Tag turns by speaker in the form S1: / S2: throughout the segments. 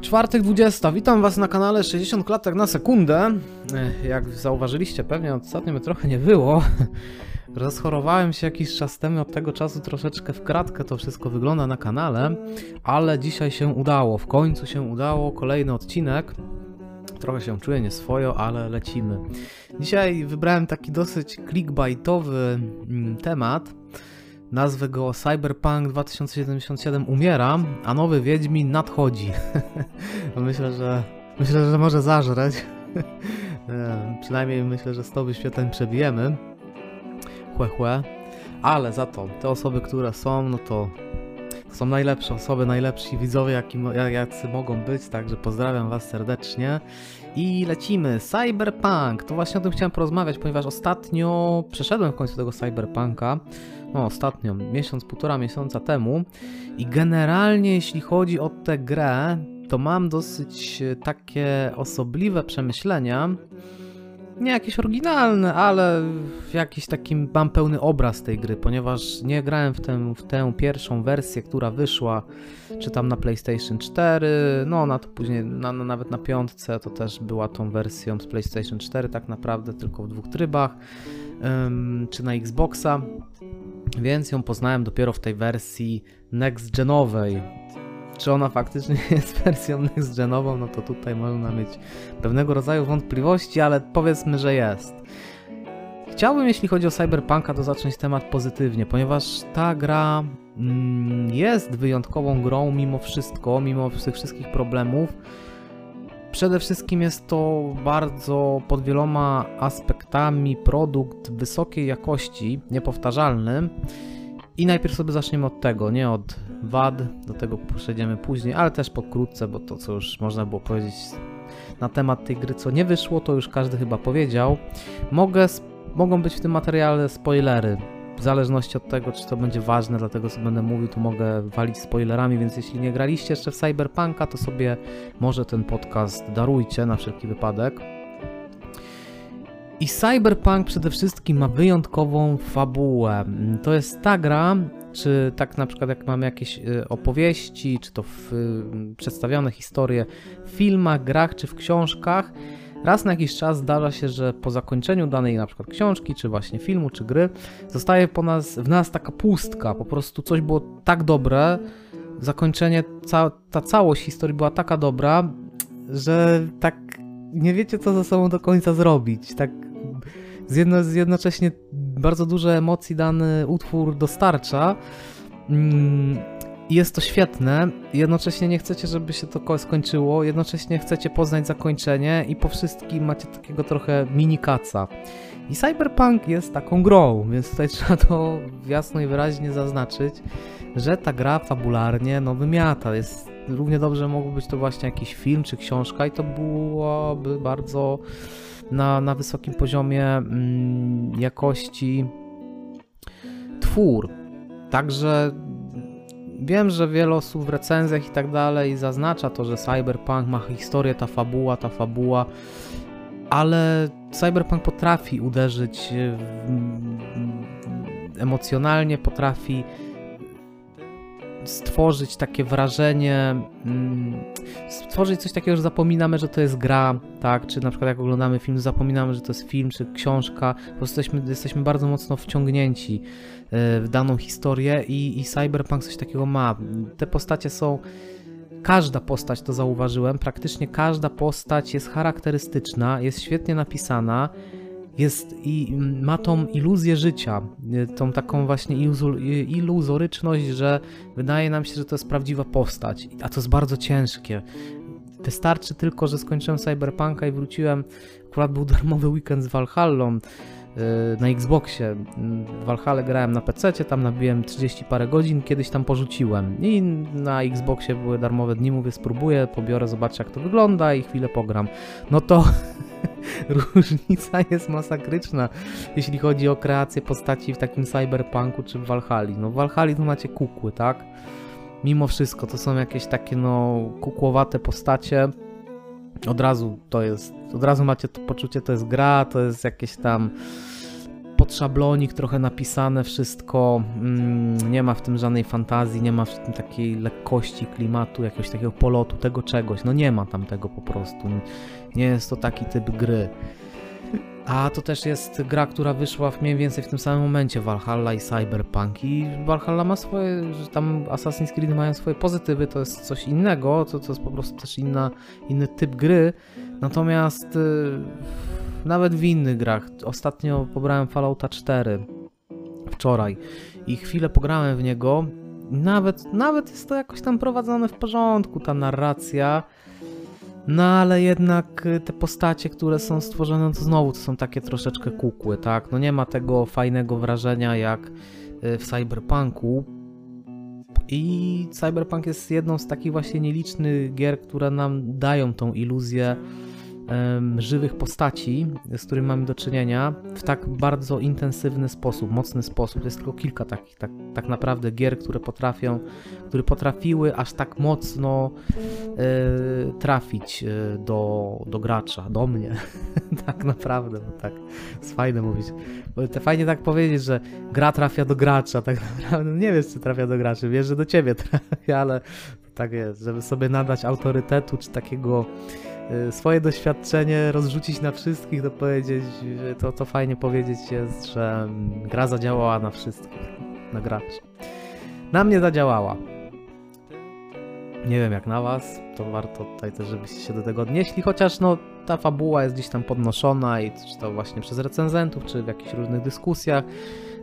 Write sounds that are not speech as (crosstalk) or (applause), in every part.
S1: Czwartek 20. Witam Was na kanale 60 klatek na sekundę. Ech, Jak zauważyliście, pewnie ostatnio mnie trochę nie było. (laughs) Rozchorowałem się jakiś czas temu, od tego czasu troszeczkę w kratkę to wszystko wygląda na kanale, ale dzisiaj się udało, w końcu się udało, kolejny odcinek. Trochę się czuję nieswojo, ale lecimy. Dzisiaj wybrałem taki dosyć clickbaitowy mm, temat. Nazwę go Cyberpunk 2077 umiera, a nowy Wiedźmin nadchodzi. (laughs) myślę, że myślę, że może zażreć. (laughs) E, Przynajmniej myślę, że 100 wyświetleń przebijemy. Chłe, chłe. Ale za to te osoby, które są, no to są najlepsze osoby, najlepsi widzowie, jaki, jacy mogą być, także pozdrawiam Was serdecznie. I lecimy. Cyberpunk. To właśnie o tym chciałem porozmawiać, ponieważ ostatnio przeszedłem w końcu tego Cyberpunka. No, ostatnio, miesiąc, półtora miesiąca temu. I generalnie, jeśli chodzi o tę grę, to mam dosyć e, takie osobliwe przemyślenia. Nie jakieś oryginalne, ale jakiś taki mam pełny obraz tej gry, ponieważ nie grałem w tę, w tę pierwszą wersję, która wyszła, czy tam na PlayStation 4, no na to później, na, na, nawet na piątce to też była tą wersją z PlayStation 4 tak naprawdę, tylko w dwóch trybach, czy na Xboxa, więc ją poznałem dopiero w tej wersji next-genowej. Czy ona faktycznie (laughs) jest wersją next-genową, no to tutaj można mieć pewnego rodzaju wątpliwości, ale powiedzmy, że jest. Chciałbym, jeśli chodzi o Cyberpunka, to zacząć temat pozytywnie, ponieważ ta gra mm, jest wyjątkową grą mimo wszystko, mimo tych wszystkich problemów. Przede wszystkim jest to bardzo pod wieloma aspektami produkt wysokiej jakości, niepowtarzalny. I najpierw sobie zaczniemy od tego, nie od wad, do tego przejdziemy później, ale też pokrótce, bo to co już można było powiedzieć na temat tej gry, co nie wyszło, to już każdy chyba powiedział. Mogę, mogą być w tym materiale spoilery. W zależności od tego, czy to będzie ważne, dlatego co będę mówił, to mogę walić spoilerami, więc jeśli nie graliście jeszcze w Cyberpunka, to sobie może ten podcast darujcie na wszelki wypadek. I Cyberpunk przede wszystkim ma wyjątkową fabułę. To jest ta gra, czy tak na przykład jak mamy jakieś y, opowieści, czy to w, y, przedstawione historie w filmach, grach, czy w książkach, raz na jakiś czas zdarza się, że po zakończeniu danej na przykład książki, czy właśnie filmu, czy gry, zostaje po nas, w nas taka pustka, po prostu coś było tak dobre, zakończenie, ca ta całość historii była taka dobra, że tak nie wiecie co ze sobą do końca zrobić, tak zjedno, jednocześnie bardzo dużo emocji dany utwór dostarcza. Mm, Jest to świetne, jednocześnie nie chcecie, żeby się to ko- skończyło, jednocześnie chcecie poznać zakończenie i po wszystkim macie takiego trochę minikaca. I Cyberpunk jest taką grą, więc tutaj (laughs) trzeba to jasno i wyraźnie zaznaczyć, że ta gra fabularnie no wymiata. Jest równie dobrze mógł być to właśnie jakiś film czy książka i to byłoby bardzo na, na wysokim poziomie mm, jakości twór. Także wiem, że wiele osób w recenzjach i tak dalej zaznacza to, że Cyberpunk ma historię, ta fabuła, ta fabuła, ale Cyberpunk potrafi uderzyć w, emocjonalnie, potrafi stworzyć takie wrażenie, mm, stworzyć coś takiego, że zapominamy, że to jest gra, tak, czy na przykład jak oglądamy film, zapominamy, że to jest film, czy książka, po prostu jesteśmy, jesteśmy bardzo mocno wciągnięci e, w daną historię i, i Cyberpunk coś takiego ma. Te postacie są Każda postać, to zauważyłem, praktycznie każda postać jest charakterystyczna, jest świetnie napisana, jest i ma tą iluzję życia, y, tą taką właśnie y, iluzoryczność, że wydaje nam się, że to jest prawdziwa postać, a to jest bardzo ciężkie. Wystarczy tylko, że skończyłem Cyberpunka i wróciłem, akurat był darmowy weekend z Valhallą, na Xboxie. W Valhalla grałem na PC, tam nabiłem 30 parę godzin, kiedyś tam porzuciłem. I na Xboxie były darmowe dni, mówię spróbuję, pobiorę, zobaczę jak to wygląda i chwilę pogram. No to (laughs) różnica jest masakryczna, jeśli chodzi o kreację postaci w takim cyberpunku czy w Valhalla. No w Valhalla to macie kukły, tak? Mimo wszystko to są jakieś takie no kukłowate postacie. Od razu to jest, od razu macie to poczucie, to jest gra, to jest jakieś tam pod szablonik trochę napisane wszystko, mm, nie ma w tym żadnej fantazji, nie ma w tym takiej lekkości klimatu, jakiegoś takiego polotu, tego czegoś, no nie ma tam tego po prostu, nie jest to taki typ gry. A to też jest gra, która wyszła w mniej więcej w tym samym momencie Valhalla i Cyberpunk. I Valhalla ma swoje, że tam Assassin's Creed mają swoje pozytywy, to jest coś innego, to, to jest po prostu też inna, inny typ gry, natomiast y, nawet w innych grach, ostatnio pobrałem Fallouta 4 wczoraj. I chwilę pograłem w niego, nawet, nawet jest to jakoś tam prowadzone w porządku, ta narracja, no ale jednak y, te postacie, które są stworzone, to znowu to są takie troszeczkę kukły, tak? No nie ma tego fajnego wrażenia jak y, w Cyberpunku. I Cyberpunk jest jedną z takich właśnie nielicznych gier, które nam dają tą iluzję żywych postaci, z którymi mamy do czynienia, w tak bardzo intensywny sposób, mocny sposób. Jest tylko kilka takich tak, tak naprawdę gier, które potrafią, które potrafiły aż tak mocno e, trafić e, do, do gracza, do mnie. (laughs) tak naprawdę, bo tak jest fajne mówić. To fajnie tak powiedzieć, że gra trafia do gracza, tak (laughs) naprawdę nie wiesz, czy trafia do graczy, wiesz, że do ciebie (laughs) trafia, ale tak jest, żeby sobie nadać autorytetu, czy takiego swoje doświadczenie rozrzucić na wszystkich, to powiedzieć, to, to fajnie powiedzieć jest, że mm, gra zadziałała na wszystkich, na graczy. Na mnie zadziałała. Nie wiem jak na was, to warto tutaj też, żebyście się do tego odnieśli, chociaż no ta fabuła jest gdzieś tam podnoszona i czy to właśnie przez recenzentów, czy w jakichś różnych dyskusjach,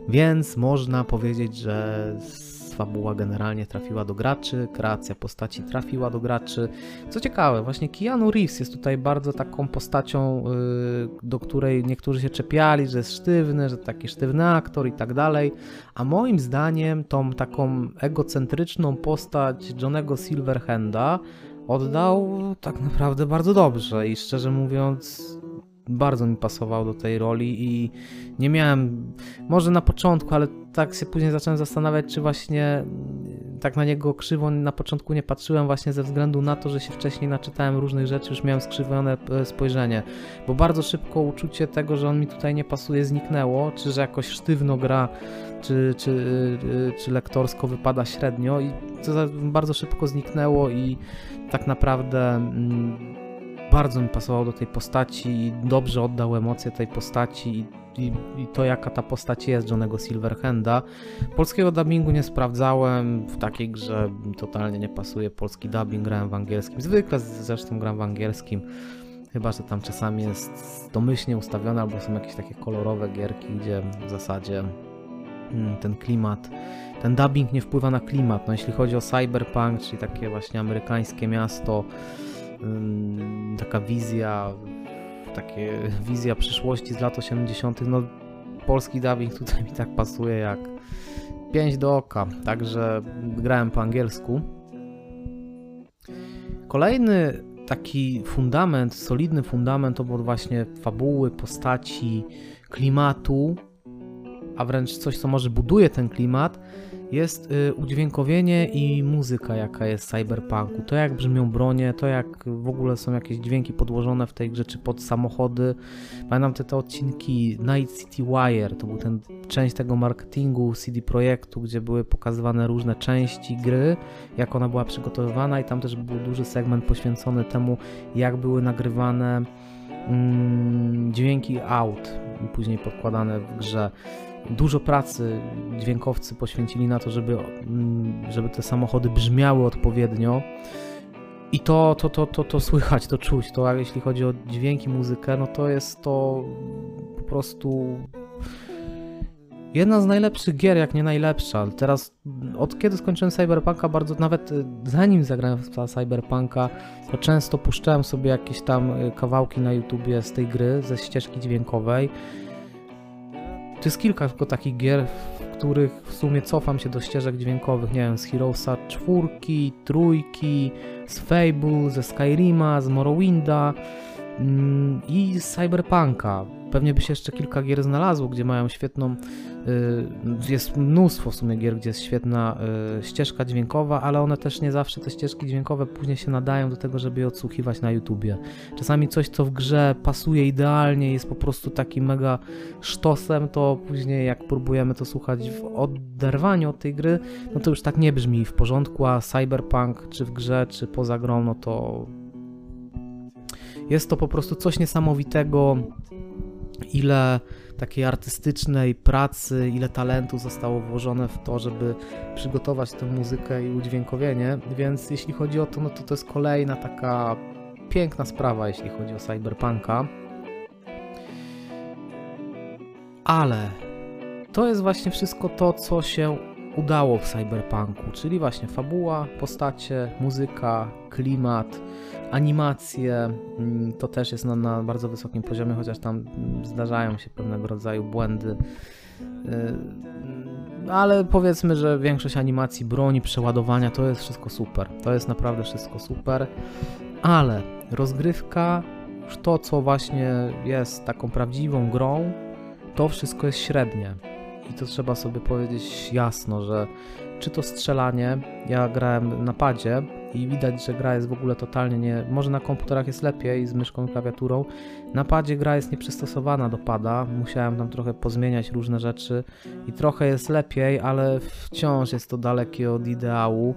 S1: więc można powiedzieć, że fabuła generalnie trafiła do graczy, kreacja postaci trafiła do graczy. Co ciekawe, właśnie Keanu Reeves jest tutaj bardzo taką postacią, yy, do której niektórzy się czepiali, że jest sztywny, że taki sztywny aktor i tak dalej, a moim zdaniem tą taką egocentryczną postać Johnego Silverhanda oddał tak naprawdę bardzo dobrze i szczerze mówiąc bardzo mi pasował do tej roli i nie miałem, może na początku, ale tak się później zacząłem zastanawiać, czy właśnie mm, tak na niego krzywo na początku nie patrzyłem właśnie ze względu na to, że się wcześniej naczytałem różnych rzeczy, już miałem skrzywione e, spojrzenie, bo bardzo szybko uczucie tego, że on mi tutaj nie pasuje zniknęło, czy że jakoś sztywno gra, czy, czy, e, czy lektorsko wypada średnio i to bardzo szybko zniknęło i tak naprawdę mm, bardzo mi pasował do tej postaci i dobrze oddał emocje tej postaci i, i, i, to jaka ta postać jest Johnego Silverhanda. Polskiego dubbingu nie sprawdzałem, w takiej grze totalnie nie pasuje polski dubbing, grałem w angielskim, zwykle zresztą gram w angielskim, chyba, że tam czasami jest domyślnie ustawione albo są jakieś takie kolorowe gierki, gdzie w zasadzie mm, ten klimat ten dubbing nie wpływa na klimat. No, jeśli chodzi o cyberpunk, czyli takie właśnie amerykańskie miasto, taka wizja, takie wizja przyszłości z lat 80. No polski dubbing tutaj mi tak pasuje jak pięć do oka, także grałem po angielsku. Kolejny taki fundament, solidny fundament obok właśnie fabuły, postaci, klimatu, a wręcz coś, co może buduje ten klimat, jest y, udźwiękowienie i muzyka, jaka jest cyberpunku. To jak brzmią bronie, to jak w ogóle są jakieś dźwięki podłożone w tej grze, czy pod samochody. Pamiętam te, te odcinki Night City Wire, to był ten część tego marketingu CD Projektu, gdzie były pokazywane różne części gry, jak ona była przygotowywana i tam też był duży segment poświęcony temu, jak były nagrywane mm, dźwięki aut, później podkładane w grze dużo pracy dźwiękowcy poświęcili na to, żeby, mm, żeby te samochody brzmiały odpowiednio. I to, to, to, to, to słychać, to czuć. To jeśli chodzi o dźwięki, muzykę, no to jest to po prostu jedna z najlepszych gier, jak nie najlepsza. Teraz, od kiedy skończyłem Cyberpunka, bardzo nawet y, zanim zagrałem w Cyberpunka, to często puszczałem sobie jakieś tam y, kawałki na YouTubie z tej gry, ze ścieżki dźwiękowej to jest kilka tylko takich gier, w których w sumie cofam się do ścieżek dźwiękowych, nie wiem, z Heroesa czwórki, trójki, z Fable, ze Skyrima, z Morrowinda mm, i z Cyberpunka. Pewnie by się jeszcze kilka gier znalazło, gdzie mają świetną, y, jest mnóstwo w sumie gier, gdzie jest świetna y, ścieżka dźwiękowa, ale one też nie zawsze te ścieżki dźwiękowe później się nadają do tego, żeby je odsłuchiwać na YouTubie. Czasami coś, co w grze pasuje idealnie, jest po prostu takim mega sztosem, to później jak próbujemy to słuchać w oderwaniu od tej gry, no to już tak nie brzmi w porządku, a Cyberpunk czy w grze, czy poza grą, no to jest to po prostu coś niesamowitego, ile takiej artystycznej pracy, ile talentu zostało włożone w to, żeby przygotować tę muzykę i udźwiękowienie, więc jeśli chodzi o to, no to to jest kolejna taka piękna sprawa, jeśli chodzi o Cyberpunka. Ale to jest właśnie wszystko to, co się udało w Cyberpunku, czyli właśnie fabuła, postacie, muzyka, klimat, animacje, mm, to też jest na, na bardzo wysokim poziomie, chociaż tam mm, zdarzają się pewnego rodzaju błędy. Y, ale powiedzmy, że większość animacji, broni, przeładowania to jest wszystko super. To jest naprawdę wszystko super. Ale rozgrywka, już to co właśnie jest taką prawdziwą grą, to wszystko jest średnie. I to trzeba sobie powiedzieć jasno, że czy to strzelanie, ja grałem na padzie i widać, że gra jest w ogóle totalnie nie... Może na komputerach jest lepiej z myszką i klawiaturą. Na padzie gra jest nieprzystosowana do pada, musiałem tam trochę pozmieniać różne rzeczy i trochę jest lepiej, ale wciąż jest to dalekie od ideału.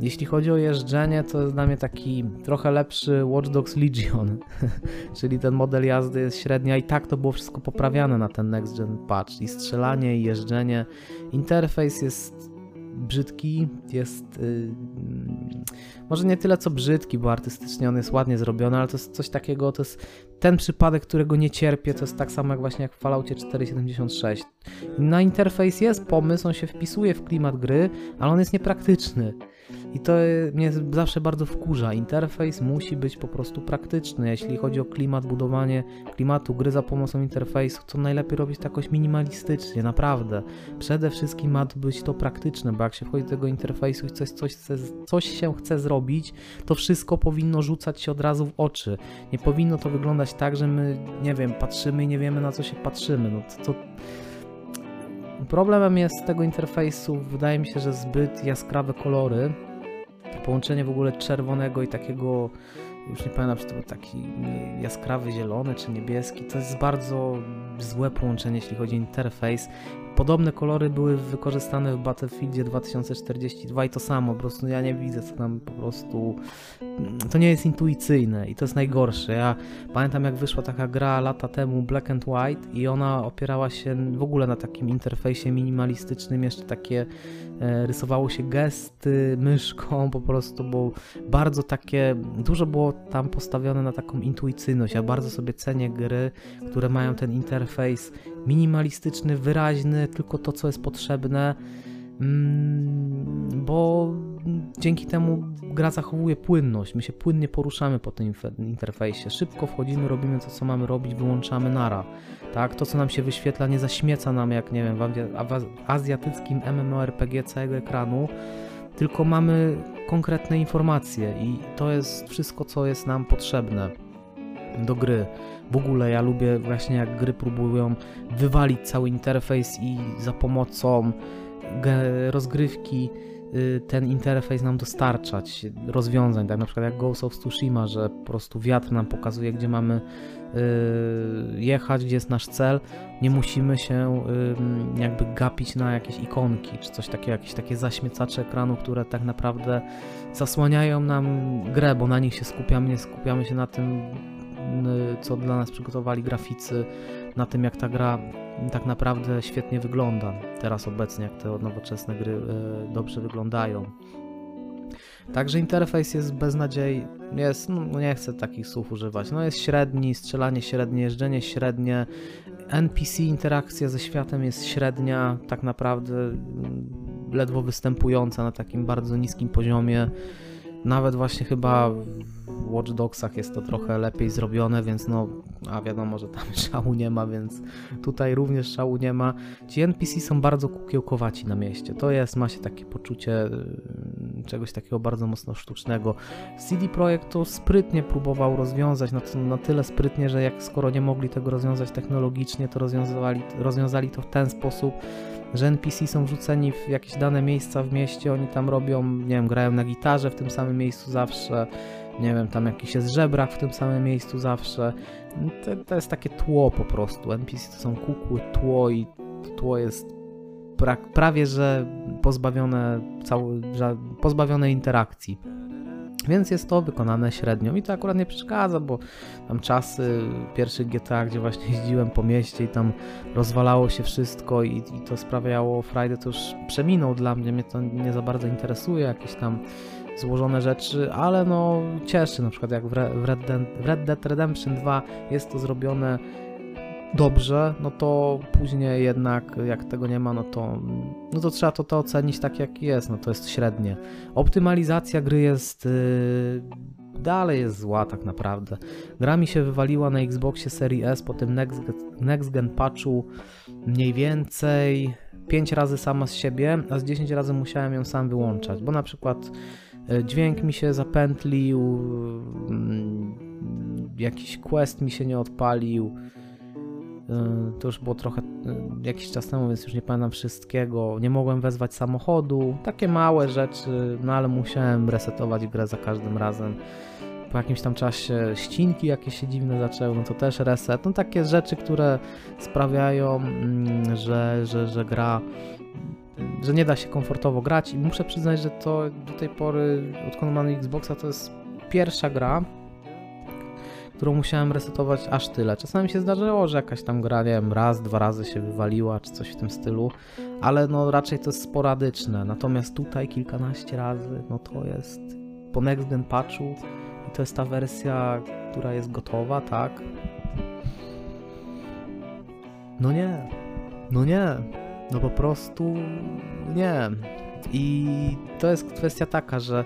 S1: Jeśli chodzi o jeżdżenie, to jest dla mnie taki trochę lepszy Watch Dogs Legion, (laughs) czyli ten model jazdy jest średnia i tak to było wszystko poprawiane na ten Next Gen patch i strzelanie i jeżdżenie. Interfejs jest brzydki, jest yy, może nie tyle co brzydki, bo artystycznie on jest ładnie zrobiony, ale to jest coś takiego, to jest ten przypadek, którego nie cierpię, to jest tak samo jak właśnie jak w Falloutie 476. Na interfejs jest pomysł, on się wpisuje w klimat gry, ale on jest niepraktyczny. I to mnie zawsze bardzo wkurza. Interfejs musi być po prostu praktyczny. Jeśli chodzi o klimat, budowanie klimatu gry za pomocą interfejsu, to najlepiej robić to jakoś minimalistycznie, naprawdę. Przede wszystkim ma być to praktyczne, bo jak się wchodzi do tego interfejsu i coś, coś, chce, coś się chce zrobić, to wszystko powinno rzucać się od razu w oczy. Nie powinno to wyglądać tak, że my, nie wiem, patrzymy i nie wiemy na co się patrzymy. No to, to Problemem jest tego interfejsu, wydaje mi się, że zbyt jaskrawe kolory. Połączenie w ogóle czerwonego i takiego, już nie pamiętam, czy to był taki jaskrawy zielony czy niebieski. To jest bardzo złe połączenie, jeśli chodzi o interfejs. Podobne kolory były wykorzystane w Battlefieldzie 2042 i to samo, po prostu ja nie widzę co tam po prostu, to nie jest intuicyjne i to jest najgorsze. Ja pamiętam jak wyszła taka gra lata temu Black and White i ona opierała się w ogóle na takim interfejsie minimalistycznym, jeszcze takie e, rysowało się gesty myszką po prostu, bo bardzo takie, dużo było tam postawione na taką intuicyjność. Ja bardzo sobie cenię gry, które mają ten interfejs minimalistyczny, wyraźny, tylko to, co jest potrzebne, mm, bo dzięki temu gra zachowuje płynność. My się płynnie poruszamy po tym interfejsie. Szybko wchodzimy, robimy to, co mamy robić, wyłączamy nara. Tak? To, co nam się wyświetla, nie zaśmieca nam, jak nie wiem, w azjatyckim MMORPG całego ekranu, tylko mamy konkretne informacje i to jest wszystko, co jest nam potrzebne do gry. W ogóle ja lubię właśnie jak gry próbują wywalić cały interfejs i za pomocą rozgrywki y, ten interfejs nam dostarczać rozwiązań, tak na przykład jak Ghost of Tsushima, że po prostu wiatr nam pokazuje, gdzie mamy y, jechać, gdzie jest nasz cel, nie musimy się jakby gapić na jakieś ikonki, czy coś takiego, jakieś takie zaśmiecacze ekranu, które tak naprawdę zasłaniają nam grę, bo na nich się skupiamy, nie skupiamy się na tym, co dla nas przygotowali graficy, na tym jak ta gra tak naprawdę świetnie wygląda teraz obecnie, jak te nowoczesne gry e, dobrze wyglądają. Także interfejs jest beznadziej, jest, no nie chcę takich słów używać, no jest średni, strzelanie średnie, jeżdżenie średnie, NPC interakcja ze światem jest średnia, tak naprawdę ledwo występująca na takim bardzo niskim poziomie. Nawet właśnie chyba w Watch Dogsach jest to trochę lepiej zrobione, więc no, a wiadomo, że tam (laughs) szału nie ma, więc tutaj również szału nie ma. Ci NPC są bardzo kukiełkowaci na mieście. To jest, ma się takie poczucie, czegoś takiego bardzo mocno sztucznego. CD Projekt to sprytnie próbował rozwiązać, na, na tyle sprytnie, że jak skoro nie mogli tego rozwiązać technologicznie, to rozwiązali, rozwiązali to w ten sposób, że NPC są wrzuceni w jakieś dane miejsca w mieście, oni tam robią, nie wiem, grają na gitarze w tym samym miejscu zawsze, nie wiem, tam jakiś jest żebrak w tym samym miejscu zawsze. To, to jest takie tło po prostu. NPC to są kukły, tło i tło jest pra, prawie że pozbawione, cały, pozbawione interakcji. Więc jest to wykonane średnio. Mi to akurat nie przeszkadza, bo tam czasy pierwszych GTA, gdzie właśnie (laughs) jeździłem po mieście i tam rozwalało się wszystko i, i to sprawiało frajdę, to już przeminął dla mnie, mnie to nie za bardzo interesuje, jakieś tam złożone rzeczy, ale no cieszy, na przykład jak w Red, Dead, w Red Dead Redemption 2 jest to zrobione dobrze, no to później jednak jak tego nie ma, no to, no to trzeba to, to ocenić tak jak jest, no to jest średnie. Optymalizacja gry jest yy, dalej jest zła tak naprawdę. Gra mi się wywaliła na Xboxie Series S po tym next, next Gen patchu mniej więcej 5 razy sama z siebie, a z 10 razy musiałem ją sam wyłączać, bo na przykład yy, dźwięk mi się zapętlił, yy, jakiś quest mi się nie odpalił, Y, to już było trochę y, jakiś czas temu, więc już nie pamiętam wszystkiego. Nie mogłem wezwać samochodu, takie małe rzeczy, no ale musiałem resetować grę za każdym razem. Po jakimś tam czasie ścinki jakieś się dziwne zaczęły, no to też reset. No takie rzeczy, które sprawiają, mm, że, że, że gra że nie da się komfortowo grać i muszę przyznać, że to do tej pory, odkąd mam Xboxa, to jest pierwsza gra, którą musiałem resetować aż tyle. Czasami się zdarzyło, że jakaś tam gra, nie wiem, raz, dwa razy się wywaliła, czy coś w tym stylu, ale no raczej to jest sporadyczne. Natomiast tutaj kilkanaście razy, no to jest po Next Gen patchu i to jest ta wersja, która jest gotowa, tak? No nie, no nie, no po prostu nie. I to jest kwestia taka, że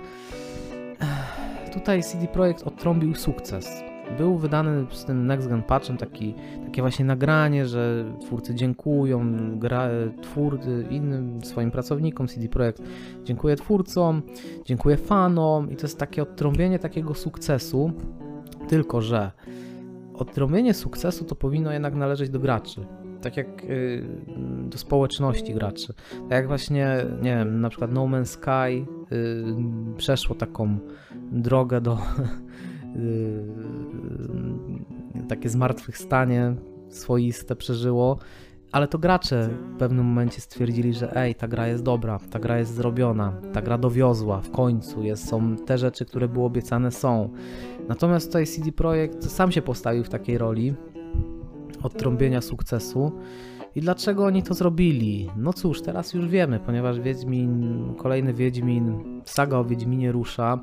S1: tutaj CD Projekt odtrąbił sukces był wydany z tym Next Gen Patchem taki, takie właśnie nagranie, że twórcy dziękują, gra, twórcy, innym swoim pracownikom, CD Projekt dziękuję twórcom, dziękuję fanom i to jest takie odtrąbienie takiego sukcesu, tylko że odtrąbienie sukcesu to powinno jednak należeć do graczy tak jak y, do społeczności graczy. Tak jak właśnie, nie wiem, na przykład No Man's Sky y, przeszło taką drogę do (laughs) Yy, takie zmartwychwstanie swoiste przeżyło, ale to gracze w pewnym momencie stwierdzili, że ej, ta gra jest dobra, ta gra jest zrobiona, ta gra dowiozła w końcu, jest, są te rzeczy, które były obiecane są. Natomiast tutaj CD Projekt sam się postawił w takiej roli odtrąbienia sukcesu. I dlaczego oni to zrobili? No cóż, teraz już wiemy, ponieważ Wiedźmin, kolejny Wiedźmin, saga o Wiedźminie rusza.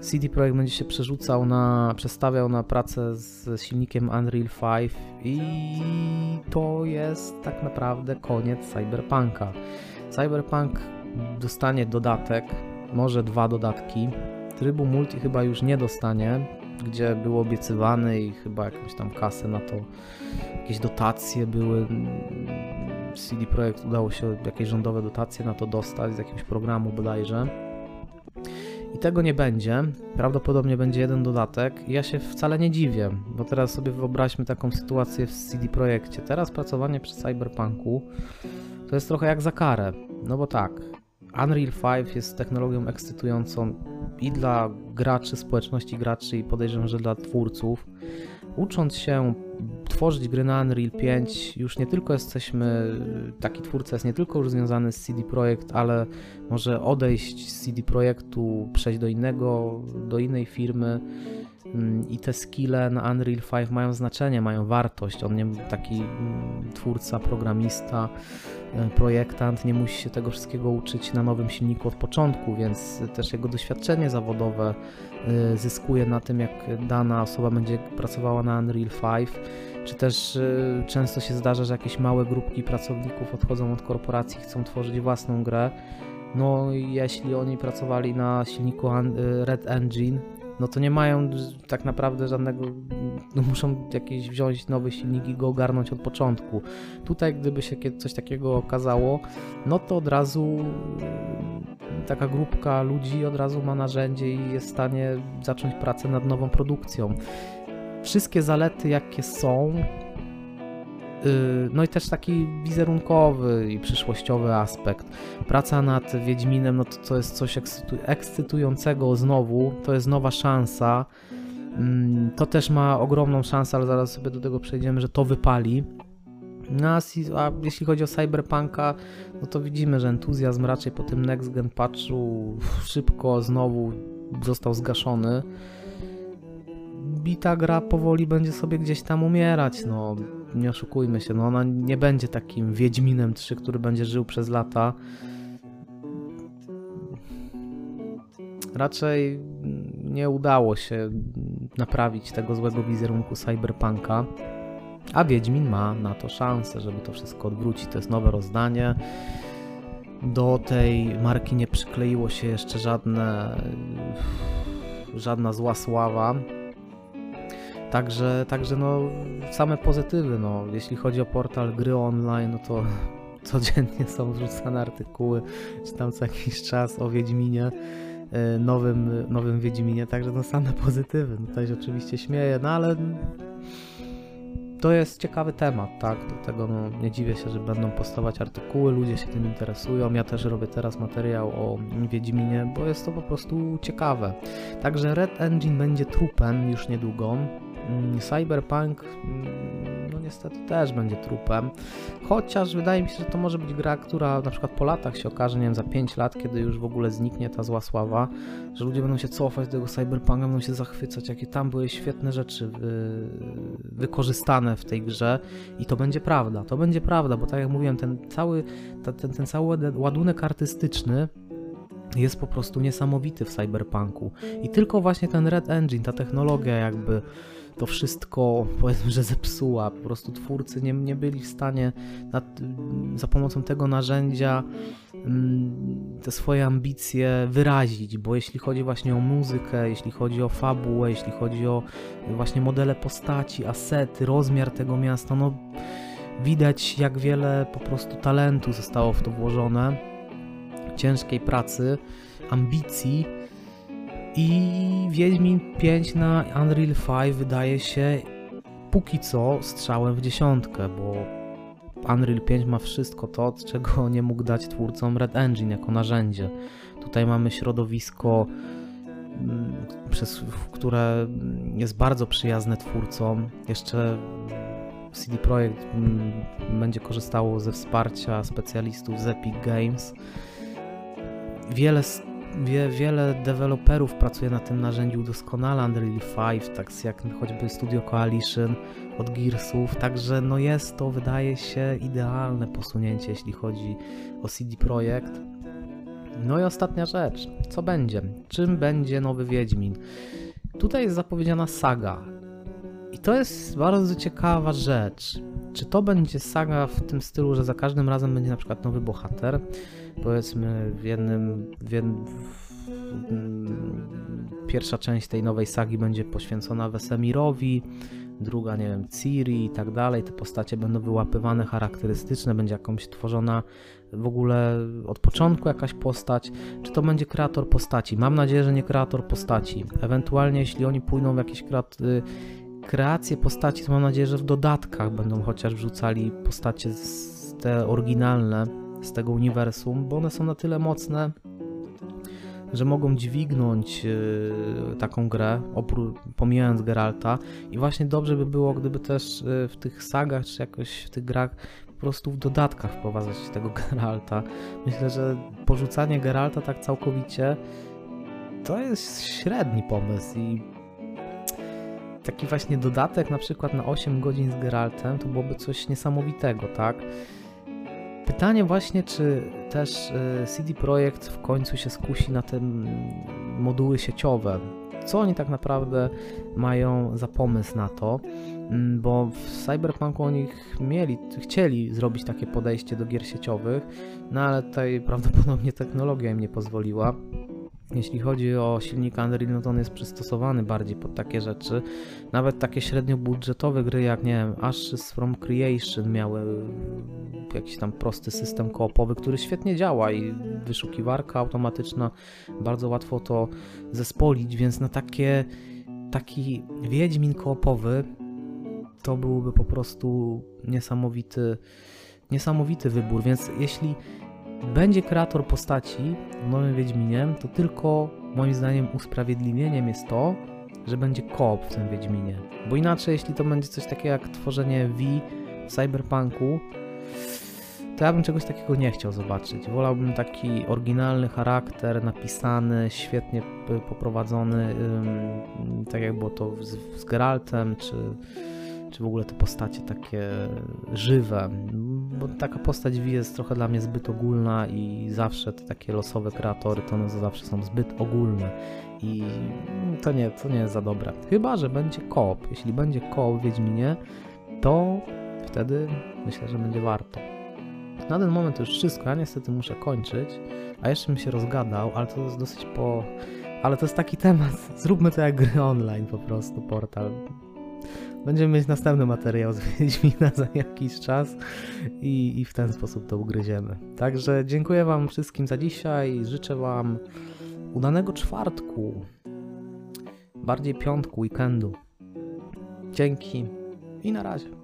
S1: CD Projekt będzie się przerzucał na, przestawiał na pracę z silnikiem Unreal 5 i to jest tak naprawdę koniec Cyberpunka. Cyberpunk dostanie dodatek, może dwa dodatki. Trybu multi chyba już nie dostanie, gdzie był obiecywany i chyba jakąś tam kasę na to, jakieś dotacje były. CD Projekt udało się jakieś rządowe dotacje na to dostać z jakiegoś programu bodajże. I tego nie będzie. Prawdopodobnie będzie jeden dodatek. Ja się wcale nie dziwię, bo teraz sobie wyobraźmy taką sytuację w CD Projekcie. Teraz pracowanie przy Cyberpunku to jest trochę jak za karę. No bo tak, Unreal 5 jest technologią ekscytującą i dla graczy, społeczności graczy i podejrzewam, że dla twórców. Ucząc się tworzyć gry na Unreal 5 już nie tylko jesteśmy, taki twórca jest nie tylko już związany z CD Projekt, ale może odejść z CD Projektu, przejść do innego, do innej firmy mm, i te skille na Unreal 5 mają znaczenie, mają wartość. On nie taki mm, twórca, programista, projektant nie musi się tego wszystkiego uczyć na nowym silniku od początku, więc też jego doświadczenie zawodowe e, zyskuje na tym, jak dana osoba będzie pracowała na Unreal 5 czy też y, często się zdarza, że jakieś małe grupki pracowników odchodzą od korporacji, chcą tworzyć własną grę. No jeśli oni pracowali na silniku Red Engine, no to nie mają tak naprawdę żadnego, no muszą jakieś wziąć nowy silnik i go ogarnąć od początku. Tutaj gdyby się coś takiego okazało, no to od razu taka grupka ludzi od razu ma narzędzie i jest w stanie zacząć pracę nad nową produkcją. Wszystkie zalety jakie są, no i też taki wizerunkowy i przyszłościowy aspekt. Praca nad Wiedźminem, no to, to jest coś ekscytującego znowu, to jest nowa szansa. Mm, to też ma ogromną szansę, ale zaraz sobie do tego przejdziemy, że to wypali. No, a, a jeśli chodzi o Cyberpunka, no to widzimy, że entuzjazm raczej po tym next gen patchu szybko znowu został zgaszony. Bita gra powoli będzie sobie gdzieś tam umierać, no nie oszukujmy się, no ona nie będzie takim Wiedźminem 3, który będzie żył przez lata. Raczej nie udało się naprawić tego złego wizerunku Cyberpunka. A Wiedźmin ma na to szansę, żeby to wszystko odwrócić. To jest nowe rozdanie. Do tej marki nie przykleiło się jeszcze żadne, żadna zła sława. Także, także no, same pozytywy. No. Jeśli chodzi o portal gry online, no to (laughs) codziennie są wrzucane artykuły, czy tam co jakiś czas o Wiedźminie, e, nowym, nowym Wiedźminie, także no same pozytywy. No, tutaj się oczywiście śmieję, no ale to jest ciekawy temat, tak? Do tego no, nie dziwię się, że będą postawać artykuły, ludzie się tym interesują. Ja też robię teraz materiał o Wiedźminie, bo jest to po prostu ciekawe. Także Red Engine będzie trupem już niedługo. Mm, Cyberpunk mm, no niestety też będzie trupem, chociaż wydaje mi się, że to może być gra, która na przykład po latach się okaże, nie wiem, za 5 lat, kiedy już w ogóle zniknie ta zła sława, że ludzie będą się cofać do tego Cyberpunka, będą się zachwycać, jakie tam były świetne rzeczy wy... wykorzystane w tej grze. I to będzie prawda, to będzie prawda, bo tak jak mówiłem, ten cały, ten, ten cały ładunek artystyczny jest po prostu niesamowity w Cyberpunku. I tylko właśnie ten Red Engine, ta technologia jakby to wszystko powiedzmy, że zepsuła. Po prostu twórcy nie, nie byli w stanie nad, za pomocą tego narzędzia mm, te swoje ambicje wyrazić, bo jeśli chodzi właśnie o muzykę, jeśli chodzi o fabułę, jeśli chodzi o właśnie modele postaci, asety, rozmiar tego miasta, no widać jak wiele po prostu talentu zostało w to włożone, ciężkiej pracy, ambicji i Wiedźmin 5 na Unreal 5 wydaje się póki co strzałem w dziesiątkę, bo Unreal 5 ma wszystko to, czego nie mógł dać twórcom Red Engine jako narzędzie. Tutaj mamy środowisko, mm, przez, które jest bardzo przyjazne twórcom. Jeszcze CD Projekt mm, będzie korzystało ze wsparcia specjalistów z Epic Games. Wiele wie, wiele deweloperów pracuje na tym narzędziu doskonale, Unreal 5, tak jak choćby Studio Coalition od Gearsów, także no jest to, wydaje się, idealne posunięcie, jeśli chodzi o CD Projekt. No i ostatnia rzecz, co będzie? Czym będzie nowy Wiedźmin? Tutaj jest zapowiedziana saga. I to jest bardzo ciekawa rzecz. Czy to będzie saga w tym stylu, że za każdym razem będzie na przykład nowy bohater? Powiedzmy w jednym, w jednym pierwsza część tej nowej sagi będzie poświęcona Wesemirowi, druga, nie wiem, Ciri i tak dalej. Te postacie będą wyłapywane, charakterystyczne, będzie jakąś tworzona w ogóle od początku jakaś postać, czy to będzie kreator postaci. Mam nadzieję, że nie kreator postaci. Ewentualnie, jeśli oni pójdą w jakieś kreat- kreacje postaci, to mam nadzieję, że w dodatkach będą chociaż wrzucali postacie te oryginalne z tego uniwersum, bo one są na tyle mocne, że mogą dźwignąć yy, taką grę, pomijając Geralta. I właśnie dobrze by było, gdyby też yy, w tych sagach, czy jakoś w tych grach po prostu w dodatkach wprowadzać tego (laughs) Geralta. Myślę, że porzucanie Geralta tak całkowicie to jest średni pomysł i taki właśnie dodatek na przykład na 8 godzin z Geraltem to byłoby coś niesamowitego, tak? Pytanie właśnie, czy też e, CD Projekt w końcu się skusi na te moduły sieciowe. Co oni tak naprawdę mają za pomysł na to? Mm, bo w Cyberpunku oni mieli, chcieli zrobić takie podejście do gier sieciowych, no ale tutaj (laughs) prawdopodobnie technologia im nie pozwoliła. Jeśli chodzi o silnik Unreal, no to on jest przystosowany bardziej pod takie rzeczy. Nawet takie średnio budżetowe gry jak, nie wiem, Ashes from Creation miały jakiś tam prosty system koopowy, który świetnie działa i wyszukiwarka automatyczna, bardzo łatwo to zespolić, więc na takie taki Wiedźmin koopowy to byłby po prostu niesamowity, niesamowity wybór, więc jeśli będzie kreator postaci w Nowym Wiedźminie, to tylko moim zdaniem usprawiedliwieniem jest to, że będzie koop w tym Wiedźminie. Bo inaczej, jeśli to będzie coś takiego jak tworzenie V w Cyberpunku, to ja bym czegoś takiego nie chciał zobaczyć. Wolałbym taki oryginalny charakter, napisany, świetnie poprowadzony, tak jak było to z, z Geraltem, czy, czy w ogóle te postacie takie żywe. Bo taka postać V jest trochę dla mnie zbyt ogólna i zawsze te takie losowe kreatory to one zawsze są zbyt ogólne i to nie, to nie jest za dobre. Chyba, że będzie koop. Jeśli będzie koop w Wiedźminie, to wtedy myślę, że będzie warto. Na ten moment to już wszystko, ja niestety muszę kończyć, a jeszcze bym się rozgadał, ale to jest dosyć po... Ale to jest taki temat, (laughs) zróbmy to jak gry online po prostu, portal. Będziemy mieć następny materiał z (laughs) Wiedźmina za jakiś czas i, i w ten sposób to ugryziemy. Także dziękuję wam wszystkim za dzisiaj, życzę wam udanego czwartku, bardziej piątku, weekendu. Dzięki i na razie.